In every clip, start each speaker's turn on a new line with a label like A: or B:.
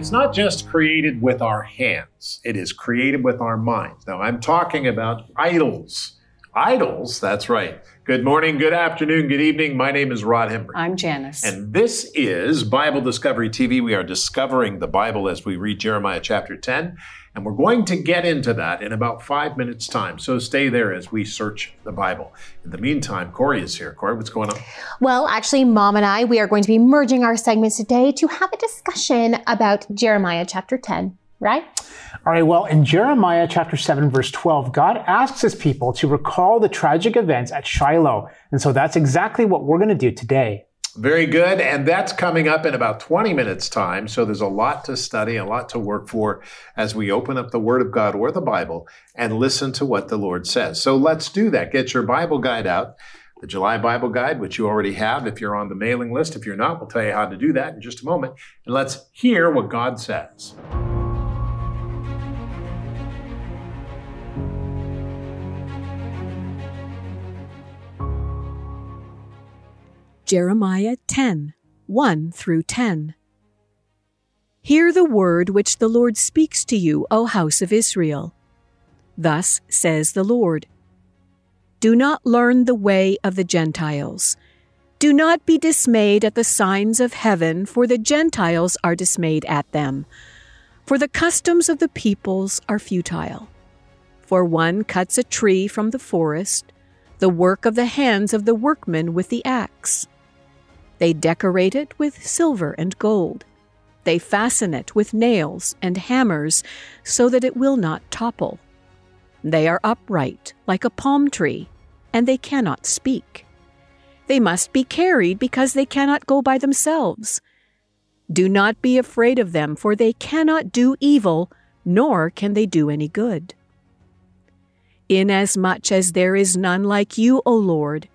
A: it's not just created with our hands, it is created with our minds. Now, I'm talking about idols. Idols, that's right. Good morning, good afternoon, good evening. My name is Rod Hembree.
B: I'm Janice.
A: And this is Bible Discovery TV. We are discovering the Bible as we read Jeremiah chapter 10. And we're going to get into that in about five minutes' time. So stay there as we search the Bible. In the meantime, Corey is here. Corey, what's going on?
C: Well, actually, Mom and I, we are going to be merging our segments today to have a discussion about Jeremiah chapter 10, right?
D: All right, well, in Jeremiah chapter 7, verse 12, God asks his people to recall the tragic events at Shiloh. And so that's exactly what we're going to do today.
A: Very good. And that's coming up in about 20 minutes' time. So there's a lot to study, a lot to work for as we open up the Word of God or the Bible and listen to what the Lord says. So let's do that. Get your Bible guide out, the July Bible Guide, which you already have if you're on the mailing list. If you're not, we'll tell you how to do that in just a moment. And let's hear what God says.
E: Jeremiah 10 1 through 10. Hear the word which the Lord speaks to you, O house of Israel. Thus says the Lord Do not learn the way of the Gentiles. Do not be dismayed at the signs of heaven, for the Gentiles are dismayed at them. For the customs of the peoples are futile. For one cuts a tree from the forest, the work of the hands of the workman with the axe. They decorate it with silver and gold. They fasten it with nails and hammers so that it will not topple. They are upright like a palm tree, and they cannot speak. They must be carried because they cannot go by themselves. Do not be afraid of them, for they cannot do evil, nor can they do any good. Inasmuch as there is none like you, O Lord,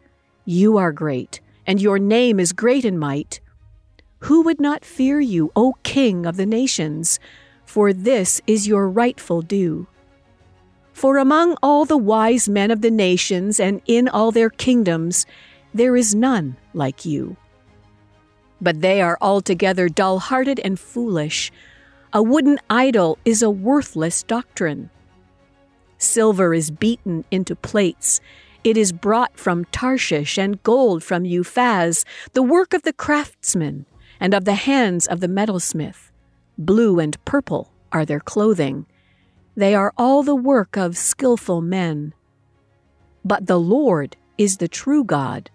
E: you are great and your name is great in might. Who would not fear you, O King of the nations? For this is your rightful due. For among all the wise men of the nations and in all their kingdoms, there is none like you. But they are altogether dull hearted and foolish. A wooden idol is a worthless doctrine. Silver is beaten into plates it is brought from Tarshish and gold from Uphaz, the work of the craftsman and of the hands of the metalsmith. Blue and purple are their clothing. They are all the work of skilful men. But the Lord is the true God.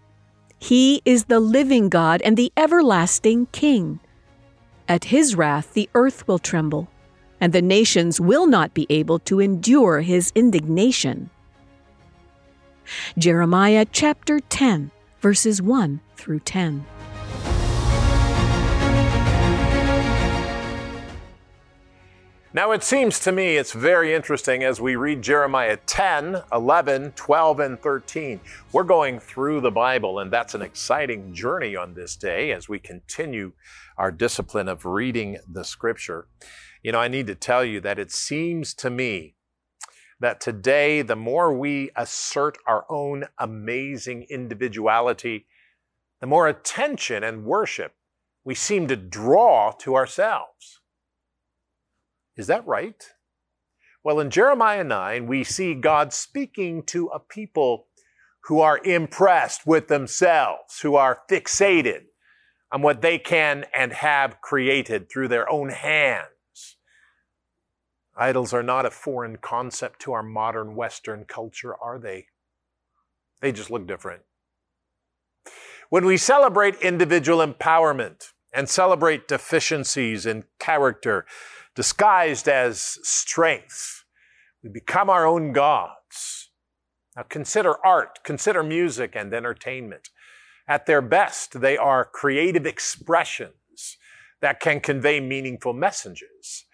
E: He is the living God and the everlasting King. At his wrath the earth will tremble, and the nations will not be able to endure his indignation. Jeremiah chapter 10, verses 1 through 10.
A: Now, it seems to me it's very interesting as we read Jeremiah 10, 11, 12, and 13. We're going through the Bible, and that's an exciting journey on this day as we continue our discipline of reading the scripture. You know, I need to tell you that it seems to me that today, the more we assert our own amazing individuality, the more attention and worship we seem to draw to ourselves. Is that right? Well, in Jeremiah 9, we see God speaking to a people who are impressed with themselves, who are fixated on what they can and have created through their own hands. Idols are not a foreign concept to our modern Western culture, are they? They just look different. When we celebrate individual empowerment and celebrate deficiencies in character disguised as strengths, we become our own gods. Now consider art, consider music and entertainment. At their best, they are creative expressions that can convey meaningful messages.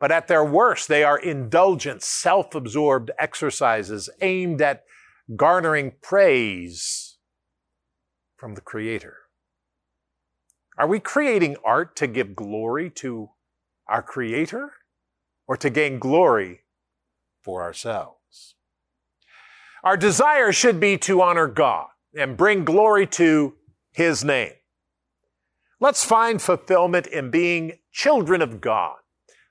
A: But at their worst, they are indulgent, self absorbed exercises aimed at garnering praise from the Creator. Are we creating art to give glory to our Creator or to gain glory for ourselves? Our desire should be to honor God and bring glory to His name. Let's find fulfillment in being children of God,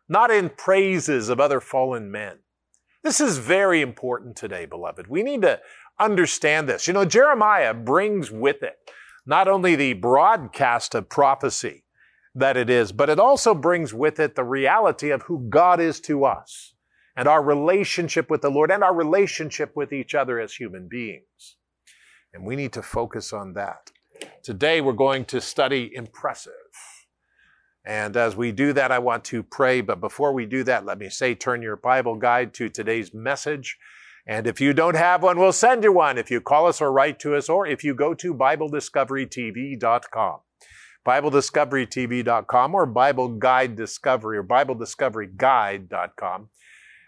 A: not in praises of other fallen men. This is very important today, beloved. We need to understand this. You know, Jeremiah brings with it not only the broadcast of prophecy that it is, but it also brings with it the reality of who God is to us and our relationship with the Lord and our relationship with each other as human beings. And we need to focus on that. Today we're going to study impressive. And as we do that, I want to pray. But before we do that, let me say turn your Bible guide to today's message. And if you don't have one, we'll send you one if you call us or write to us, or if you go to BibleDiscoveryTV.com. BibleDiscoveryTV.com or Bible Guide Discovery or BibleDiscoveryGuide.com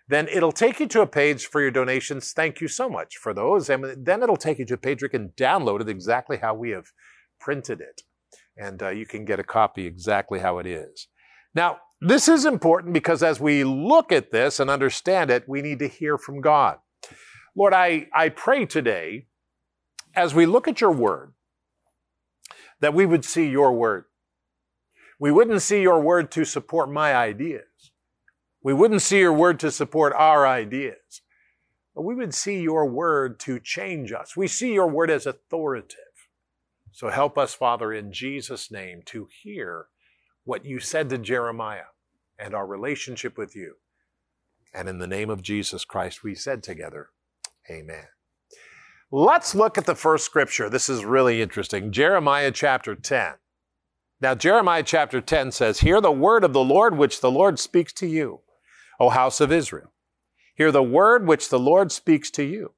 A: then it'll take you to a page for your donations. Thank you so much for those. And then it'll take you to a page where you can download it exactly how we have printed it. And uh, you can get a copy exactly how it is. Now, this is important because as we look at this and understand it, we need to hear from God. Lord, I, I pray today, as we look at your word, that we would see your word. We wouldn't see your word to support my ideas. We wouldn't see your word to support our ideas, but we would see your word to change us. We see your word as authoritative. So help us, Father, in Jesus' name, to hear what you said to Jeremiah and our relationship with you. And in the name of Jesus Christ, we said together, Amen. Let's look at the first scripture. This is really interesting. Jeremiah chapter 10. Now, Jeremiah chapter 10 says, Hear the word of the Lord which the Lord speaks to you. O house of Israel. Hear the word which the Lord speaks to you,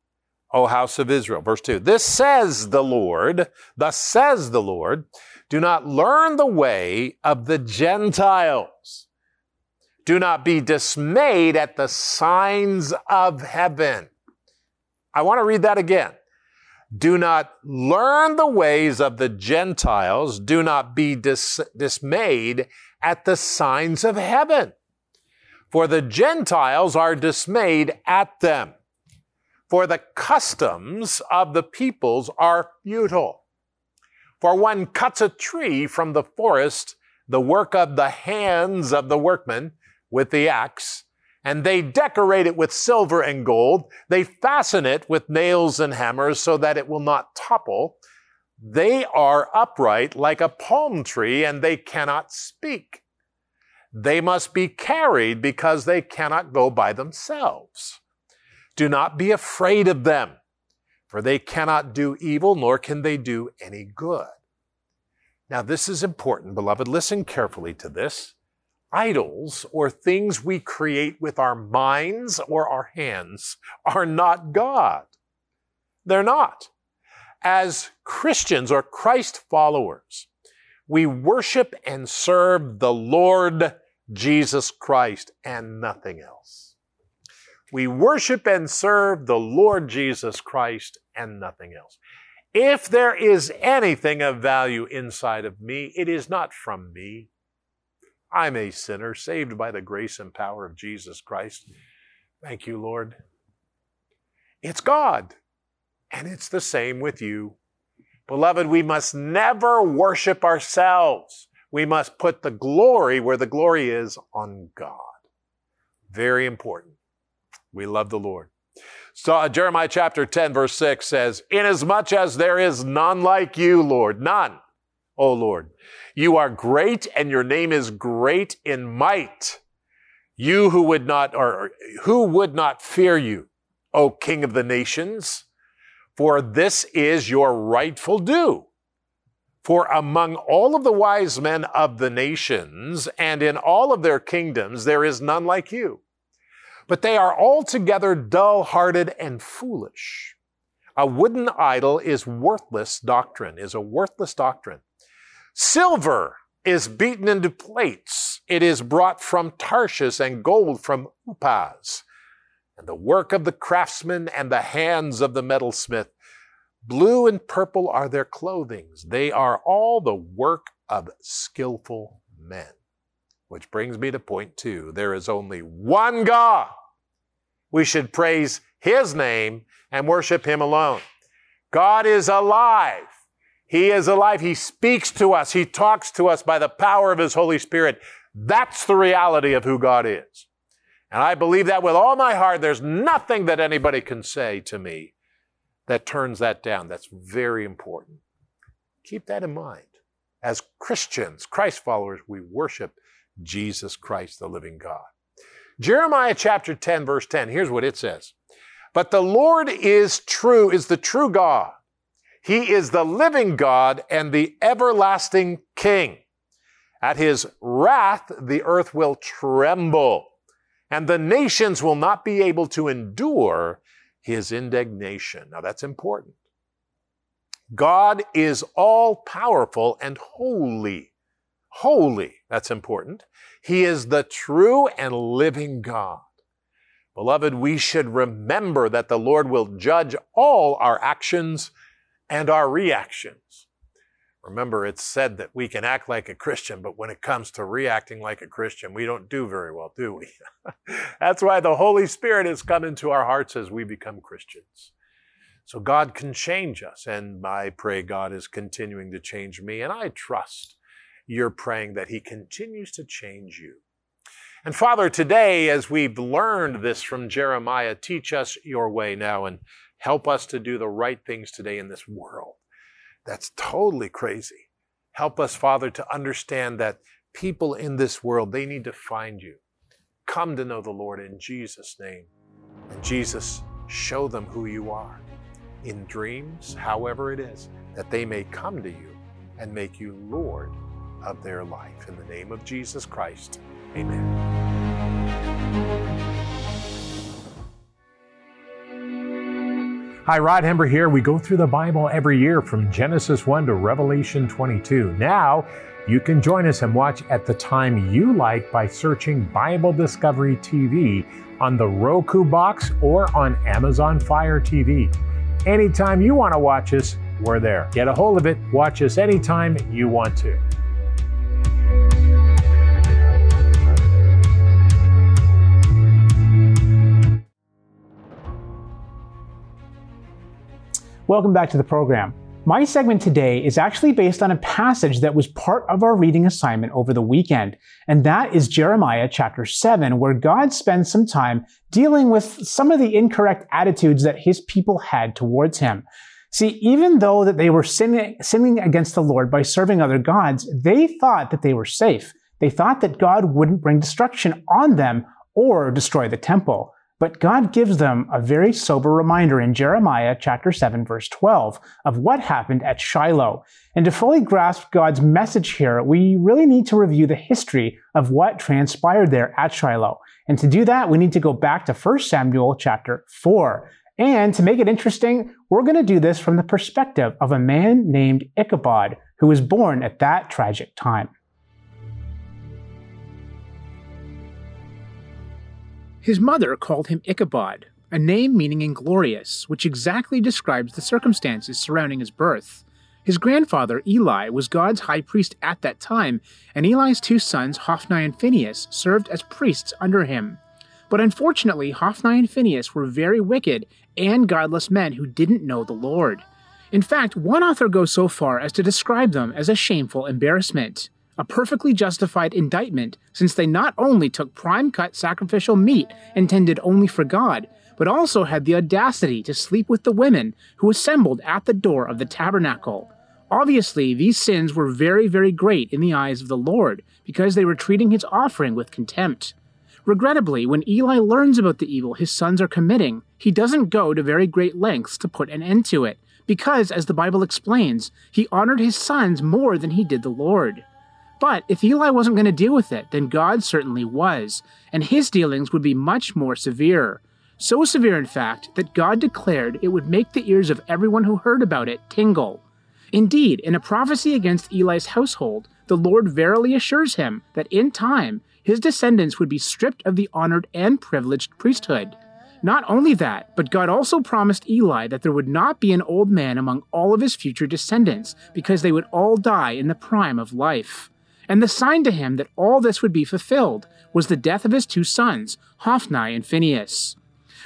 A: O house of Israel. Verse 2 This says the Lord, thus says the Lord, do not learn the way of the Gentiles. Do not be dismayed at the signs of heaven. I want to read that again. Do not learn the ways of the Gentiles. Do not be dis- dismayed at the signs of heaven for the Gentiles are dismayed at them. For the customs of the peoples are futile. For one cuts a tree from the forest, the work of the hands of the workmen, with the axe, and they decorate it with silver and gold. They fasten it with nails and hammers so that it will not topple. They are upright like a palm tree, and they cannot speak. They must be carried because they cannot go by themselves. Do not be afraid of them, for they cannot do evil, nor can they do any good. Now, this is important, beloved. Listen carefully to this. Idols, or things we create with our minds or our hands, are not God. They're not. As Christians or Christ followers, we worship and serve the Lord Jesus Christ and nothing else. We worship and serve the Lord Jesus Christ and nothing else. If there is anything of value inside of me, it is not from me. I'm a sinner saved by the grace and power of Jesus Christ. Thank you, Lord. It's God, and it's the same with you. Beloved, we must never worship ourselves. We must put the glory where the glory is on God. Very important. We love the Lord. So uh, Jeremiah chapter 10 verse 6 says, Inasmuch as there is none like you, Lord, none, O Lord, you are great and your name is great in might. You who would not, or who would not fear you, O King of the nations, for this is your rightful due. For among all of the wise men of the nations and in all of their kingdoms, there is none like you. But they are altogether dull hearted and foolish. A wooden idol is worthless doctrine, is a worthless doctrine. Silver is beaten into plates. It is brought from Tarshish and gold from Uphaz. And the work of the craftsman and the hands of the metalsmith Blue and purple are their clothings. They are all the work of skillful men. Which brings me to point two. There is only one God. We should praise His name and worship Him alone. God is alive. He is alive. He speaks to us. He talks to us by the power of His Holy Spirit. That's the reality of who God is. And I believe that with all my heart. There's nothing that anybody can say to me that turns that down. That's very important. Keep that in mind. As Christians, Christ followers, we worship Jesus Christ, the living God. Jeremiah chapter 10, verse 10, here's what it says. But the Lord is true, is the true God. He is the living God and the everlasting King. At his wrath, the earth will tremble, and the nations will not be able to endure his indignation. Now that's important. God is all powerful and holy. Holy, that's important. He is the true and living God. Beloved, we should remember that the Lord will judge all our actions and our reactions. Remember, it's said that we can act like a Christian, but when it comes to reacting like a Christian, we don't do very well, do we? That's why the Holy Spirit has come into our hearts as we become Christians. So God can change us, and I pray God is continuing to change me, and I trust you're praying that He continues to change you. And Father, today, as we've learned this from Jeremiah, teach us your way now and help us to do the right things today in this world. That's totally crazy. Help us, Father, to understand that people in this world, they need to find you. Come to know the Lord in Jesus' name. And Jesus, show them who you are in dreams, however it is, that they may come to you and make you Lord of their life. In the name of Jesus Christ, amen. Hi, Rod Hembree here. We go through the Bible every year from Genesis 1 to Revelation 22. Now, you can join us and watch at the time you like by searching Bible Discovery TV on the Roku box or on Amazon Fire TV. Anytime you want to watch us, we're there. Get a hold of it. Watch us anytime you want to.
D: Welcome back to the program. My segment today is actually based on a passage that was part of our reading assignment over the weekend, and that is Jeremiah chapter 7, where God spends some time dealing with some of the incorrect attitudes that his people had towards him. See, even though that they were sinning, sinning against the Lord by serving other gods, they thought that they were safe. They thought that God wouldn't bring destruction on them or destroy the temple. But God gives them a very sober reminder in Jeremiah chapter 7 verse 12 of what happened at Shiloh. And to fully grasp God's message here, we really need to review the history of what transpired there at Shiloh. And to do that, we need to go back to 1 Samuel chapter 4. And to make it interesting, we're going to do this from the perspective of a man named Ichabod, who was born at that tragic time.
B: His mother called him Ichabod, a name meaning inglorious, which exactly describes the circumstances surrounding his birth. His grandfather, Eli, was God's high priest at that time, and Eli's two sons, Hophni and Phinehas, served as priests under him. But unfortunately, Hophni and Phinehas were very wicked and godless men who didn't know the Lord. In fact, one author goes so far as to describe them as a shameful embarrassment a perfectly justified indictment since they not only took prime cut sacrificial meat intended only for God, but also had the audacity to sleep with the women who assembled at the door of the tabernacle. Obviously, these sins were very, very great in the eyes of the Lord because they were treating his offering with contempt. Regrettably, when Eli learns about the evil his sons are committing, he doesn't go to very great lengths to put an end to it, because, as the Bible explains, he honored his sons more than he did the Lord. But if Eli wasn't going to deal with it, then God certainly was, and his dealings would be much more severe. So severe, in fact, that God declared it would make the ears of everyone who heard about it tingle. Indeed, in a prophecy against Eli's household, the Lord verily assures him that in time his descendants would be stripped of the honored and privileged priesthood. Not only that, but God also promised Eli that there would not be an old man among all of his future descendants, because they would all die in the prime of life. And the sign to him that all this would be fulfilled was the death of his two sons, Hophni and Phinehas.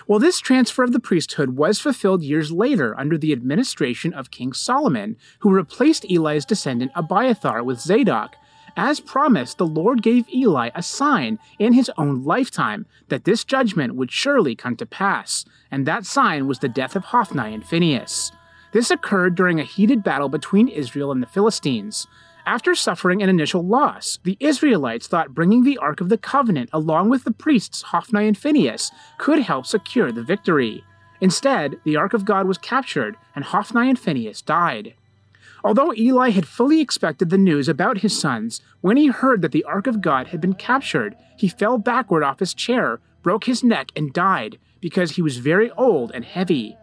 B: Well, this transfer of the priesthood was fulfilled years later under the administration of King Solomon, who replaced Eli's descendant Abiathar with Zadok. As promised, the Lord gave Eli a sign in his own lifetime that this judgment would surely come to pass, and that sign was the death of Hophni and Phinehas. This occurred during a heated battle between Israel and the Philistines. After suffering an initial loss, the Israelites thought bringing the Ark of the Covenant along with the priests Hophni and Phinehas could help secure the victory. Instead, the Ark of God was captured, and Hophni and Phinehas died. Although Eli had fully expected the news about his sons, when he heard that the Ark of God had been captured, he fell backward off his chair, broke his neck, and died because he was very old and heavy.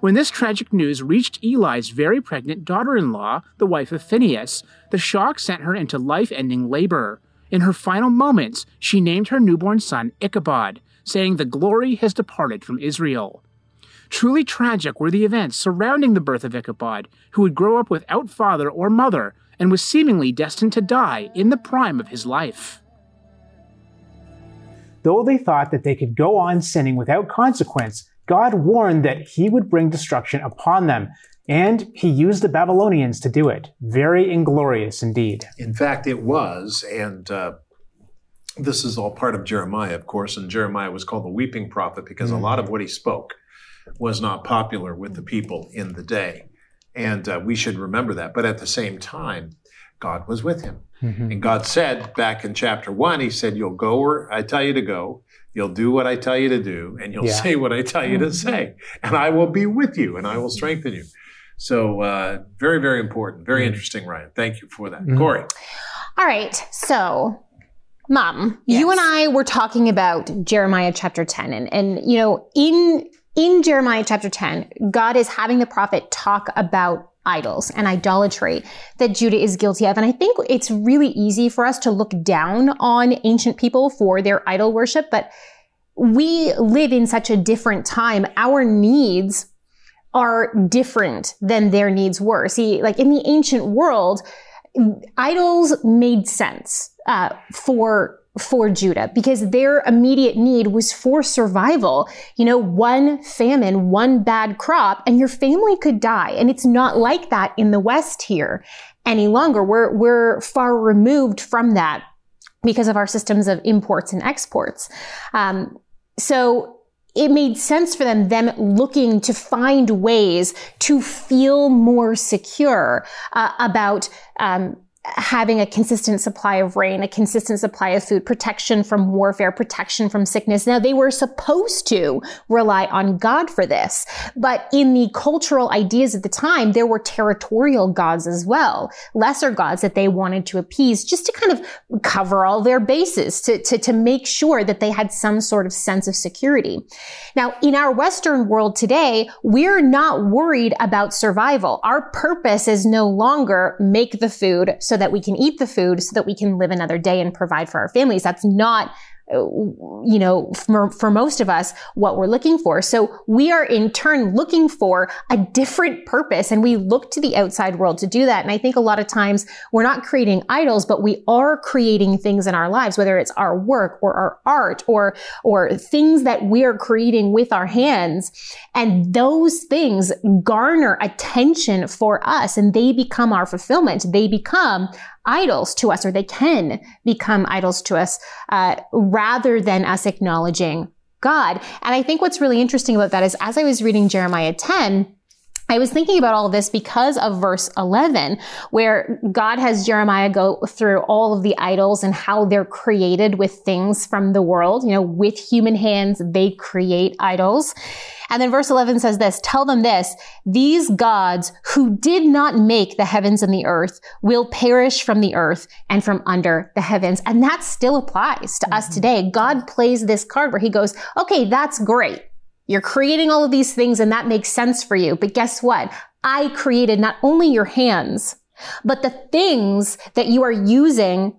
B: When this tragic news reached Eli's very pregnant daughter in law, the wife of Phinehas, the shock sent her into life ending labor. In her final moments, she named her newborn son Ichabod, saying, The glory has departed from Israel. Truly tragic were the events surrounding the birth of Ichabod, who would grow up without father or mother and was seemingly destined to die in the prime of his life.
D: Though they thought that they could go on sinning without consequence, God warned that he would bring destruction upon them, and he used the Babylonians to do it. Very inglorious indeed.
A: In fact, it was, and uh, this is all part of Jeremiah, of course, and Jeremiah was called the weeping prophet because mm. a lot of what he spoke was not popular with the people in the day. And uh, we should remember that. But at the same time, God was with him. Mm-hmm. And God said back in chapter one, He said, You'll go where I tell you to go, You'll do what I tell you to do, and you'll yeah. say what I tell you to say, and I will be with you, and I will strengthen you. So, uh, very, very important, very mm-hmm. interesting, Ryan. Thank you for that, mm-hmm. Corey.
C: All right, so. Mom, yes. you and I were talking about Jeremiah chapter 10 and, and you know, in in Jeremiah chapter 10, God is having the prophet talk about idols and idolatry that Judah is guilty of. And I think it's really easy for us to look down on ancient people for their idol worship, but we live in such a different time. Our needs are different than their needs were. See, like in the ancient world, idols made sense uh, for for Judah because their immediate need was for survival. You know, one famine, one bad crop, and your family could die. And it's not like that in the West here any longer. We're, we're far removed from that because of our systems of imports and exports. Um, so it made sense for them, them looking to find ways to feel more secure uh, about um, having a consistent supply of rain, a consistent supply of food, protection from warfare, protection from sickness. Now they were supposed to rely on God for this, but in the cultural ideas at the time, there were territorial gods as well, lesser gods that they wanted to appease just to kind of cover all their bases, to, to, to make sure that they had some sort of sense of security. Now, in our Western world today, we're not worried about survival. Our purpose is no longer make the food so that we can eat the food so that we can live another day and provide for our families. That's not you know, for, for most of us, what we're looking for. So we are in turn looking for a different purpose and we look to the outside world to do that. And I think a lot of times we're not creating idols, but we are creating things in our lives, whether it's our work or our art or, or things that we are creating with our hands. And those things garner attention for us and they become our fulfillment. They become idols to us, or they can become idols to us, uh, rather than us acknowledging God. And I think what's really interesting about that is as I was reading Jeremiah 10, I was thinking about all of this because of verse 11, where God has Jeremiah go through all of the idols and how they're created with things from the world. You know, with human hands, they create idols. And then verse 11 says this, tell them this, these gods who did not make the heavens and the earth will perish from the earth and from under the heavens. And that still applies to mm-hmm. us today. God plays this card where he goes, okay, that's great. You're creating all of these things and that makes sense for you. But guess what? I created not only your hands, but the things that you are using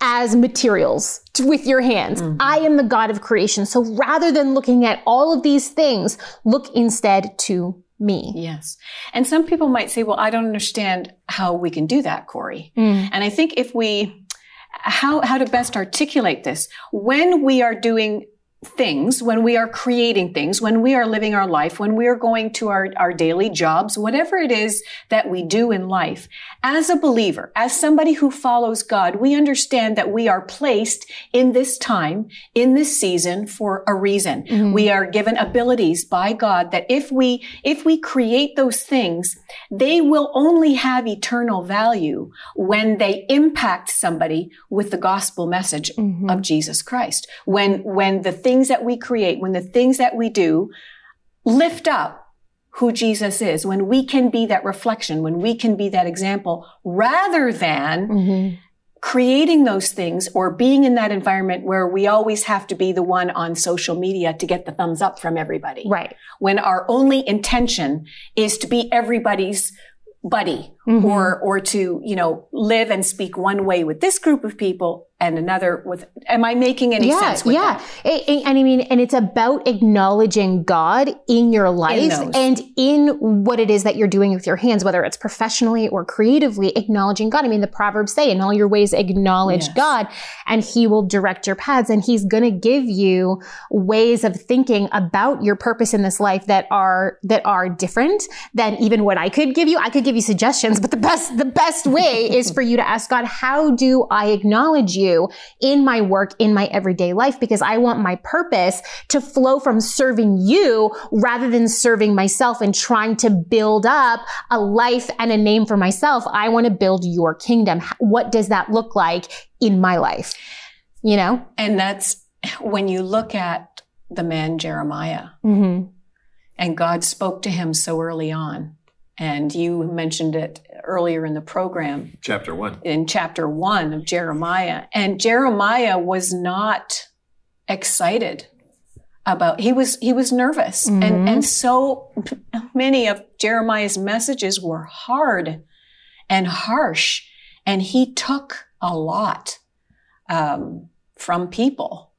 C: as materials to, with your hands. Mm-hmm. I am the God of creation. So rather than looking at all of these things, look instead to me.
E: Yes. And some people might say, well, I don't understand how we can do that, Corey. Mm. And I think if we, how, how to best articulate this, when we are doing things, when we are creating things, when we are living our life, when we are going to our, our daily jobs, whatever it is that we do in life, as a believer, as somebody who follows God, we understand that we are placed in this time, in this season for a reason. Mm-hmm. We are given abilities by God that if we, if we create those things, they will only have eternal value when they impact somebody with the gospel message mm-hmm. of Jesus Christ. When, when the things that we create, when the things that we do lift up who Jesus is, when we can be that reflection, when we can be that example, rather than mm-hmm. creating those things or being in that environment where we always have to be the one on social media to get the thumbs up from everybody.
C: Right.
E: When our only intention is to be everybody's buddy mm-hmm. or or to you know live and speak one way with this group of people and another with am i making any
C: yeah,
E: sense with
C: yeah. it, it, and i mean and it's about acknowledging god in your life in and in what it is that you're doing with your hands whether it's professionally or creatively acknowledging god. I mean the proverbs say in all your ways acknowledge yes. god and he will direct your paths and he's going to give you ways of thinking about your purpose in this life that are that are different than even what i could give you. I could give you suggestions but the best the best way is for you to ask god how do i acknowledge you you in my work, in my everyday life, because I want my purpose to flow from serving you rather than serving myself and trying to build up a life and a name for myself. I want to build your kingdom. What does that look like in my life? You know?
E: And that's when you look at the man Jeremiah mm-hmm. and God spoke to him so early on. And you mentioned it earlier in the program.
A: Chapter one.
E: In chapter one of Jeremiah. And Jeremiah was not excited about he was he was nervous mm-hmm. and and so many of jeremiah's messages were hard and harsh and he took a lot um, from people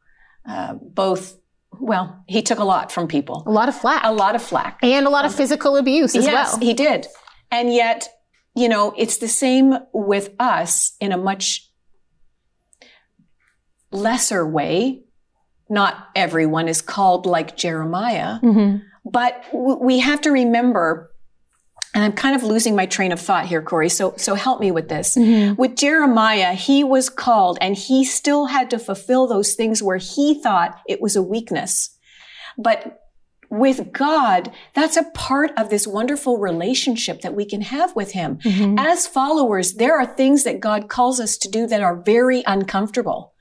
E: uh, both well he took a lot from people.
C: A lot of flack.
E: A lot of flack.
C: And a lot of physical abuse as
E: yes,
C: well.
E: he did. And yet you know, it's the same with us in a much lesser way. Not everyone is called like Jeremiah, mm-hmm. but w- we have to remember and I'm kind of losing my train of thought here, Corey. So, so help me with this. Mm-hmm. With Jeremiah, he was called and he still had to fulfill those things where he thought it was a weakness. But with God, that's a part of this wonderful relationship that we can have with Him. Mm-hmm. As followers, there are things that God calls us to do that are very uncomfortable.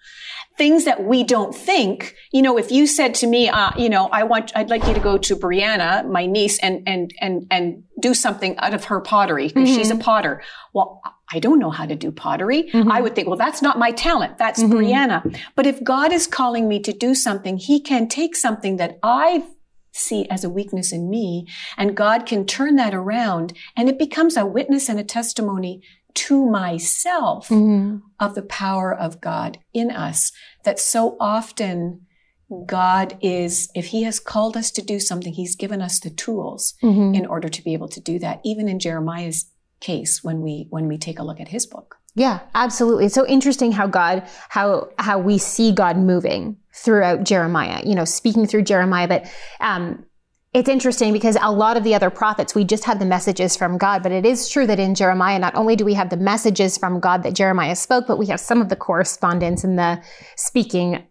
E: Things that we don't think, you know, if you said to me, uh, you know, I want, I'd like you to go to Brianna, my niece, and, and, and, and do something out of her pottery because mm-hmm. she's a potter. Well, I don't know how to do pottery. Mm-hmm. I would think, well, that's not my talent. That's mm-hmm. Brianna. But if God is calling me to do something, He can take something that I've see as a weakness in me. And God can turn that around and it becomes a witness and a testimony to myself mm-hmm. of the power of God in us. That so often God is, if He has called us to do something, He's given us the tools mm-hmm. in order to be able to do that. Even in Jeremiah's case, when we when we take a look at his book.
C: Yeah, absolutely. It's so interesting how God, how how we see God moving throughout Jeremiah, you know, speaking through Jeremiah. But um, it's interesting because a lot of the other prophets, we just had the messages from God. But it is true that in Jeremiah, not only do we have the messages from God that Jeremiah spoke, but we have some of the correspondence and the speaking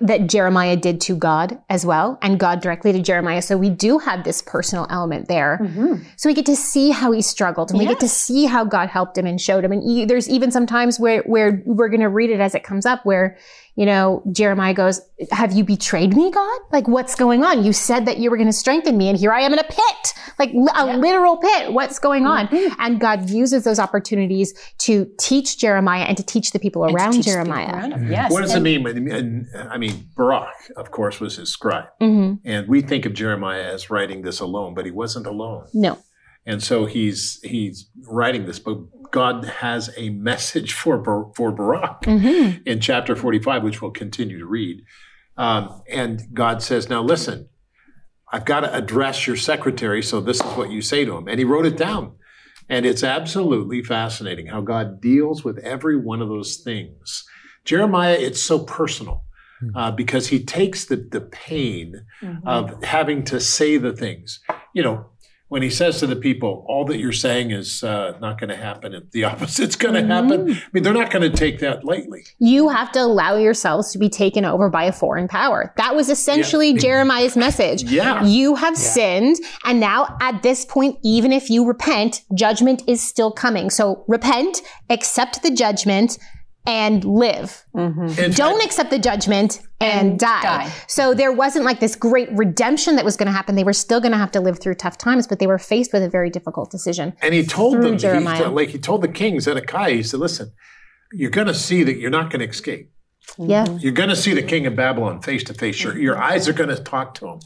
C: that Jeremiah did to God as well, and God directly to Jeremiah. So we do have this personal element there. Mm-hmm. So we get to see how he struggled, and yes. we get to see how God helped him and showed him. And there's even some times where where we're going to read it as it comes up, where you know, Jeremiah goes, have you betrayed me, God? Like, what's going on? You said that you were going to strengthen me and here I am in a pit, like a yeah. literal pit. What's going on? Mm-hmm. And God uses those opportunities to teach Jeremiah and to teach the people around Jeremiah. People around
A: mm-hmm. Yes. What does and, it mean? And, I mean, Baruch, of course, was his scribe. Mm-hmm. And we think of Jeremiah as writing this alone, but he wasn't alone.
C: No.
A: And so he's he's writing this, but God has a message for for Baruch mm-hmm. in chapter 45, which we'll continue to read. Um, and God says, "Now listen, I've got to address your secretary, so this is what you say to him." And he wrote it down, and it's absolutely fascinating how God deals with every one of those things. Jeremiah, it's so personal. Uh, because he takes the, the pain
F: Mhm.
A: of having to say the things. You know, when he says to the people, all that you're saying is uh, not going to happen, and the opposite's going to happen. I mean, they're not going to take that lightly.
C: You have to allow yourselves to be taken over by a foreign power. That was essentially
A: Yeah.
C: Jeremiah's message.
A: Yeah.
C: You have sinned, and now at this point, even if you repent, judgment is still coming. So repent, accept the judgment, and live.
F: Mhm.
A: And
C: Don't accept the judgment and,
F: And
C: die.
F: die.
C: So there wasn't like this great redemption that was going to happen. They were still going to have to live through tough times, but they were faced with a very difficult decision.
A: And he told
C: Through
A: them, he-
C: Jeremiah.
A: like he told the king Zedekiah, he said, listen, you're going to see that you're not going to escape.
C: Yeah.
A: You're going to see the king of Babylon face to face. Your, your eyes are going to talk to him.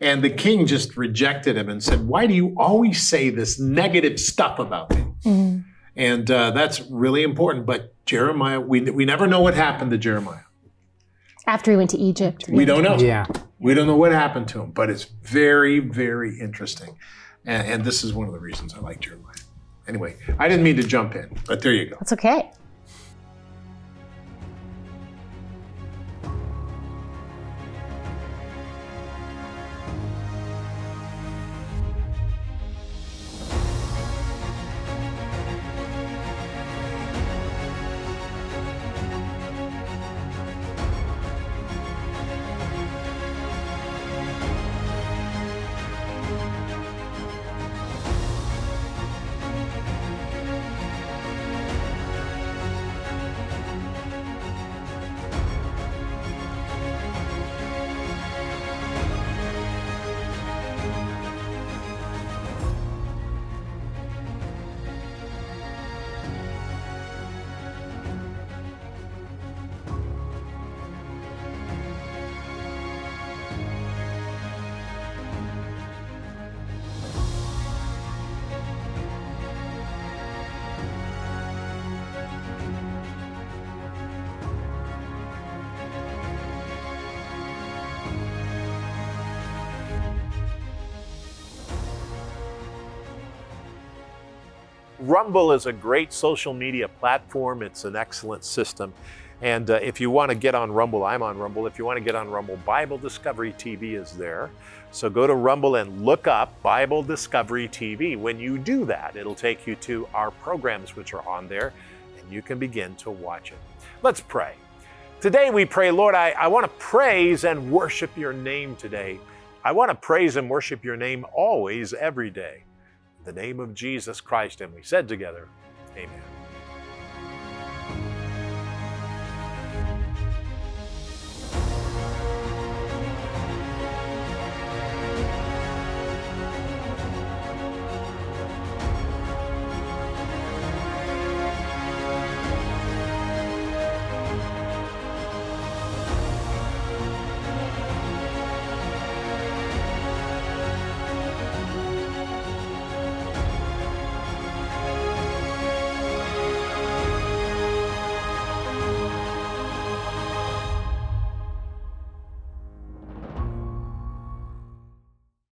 A: And the king just rejected him and said, Why do you always say this negative stuff about me?
C: Mhm.
A: And uh, that's really important. But Jeremiah, we, we never know what happened to Jeremiah.
C: After he went to Egypt.
A: We don't know.
D: Yeah.
A: We don't know what happened to him, but it's very, very interesting. And, and this is one of the reasons I like Jeremiah. Anyway, I didn't mean to jump in, but there you go.
C: That's okay.
A: Rumble is a great social media platform. It's an excellent system. And uh, if you want to get on Rumble, I'm on Rumble. If you want to get on Rumble, Bible Discovery TV is there. So go to Rumble and look up Bible Discovery TV. When you do that, it'll take you to our programs which are on there, and you can begin to watch it. Let's pray. Today we pray, Lord, I, I want to praise and worship your name today. I want to praise and worship your name always, every day. The name of Jesus Christ. And we said together, Amen.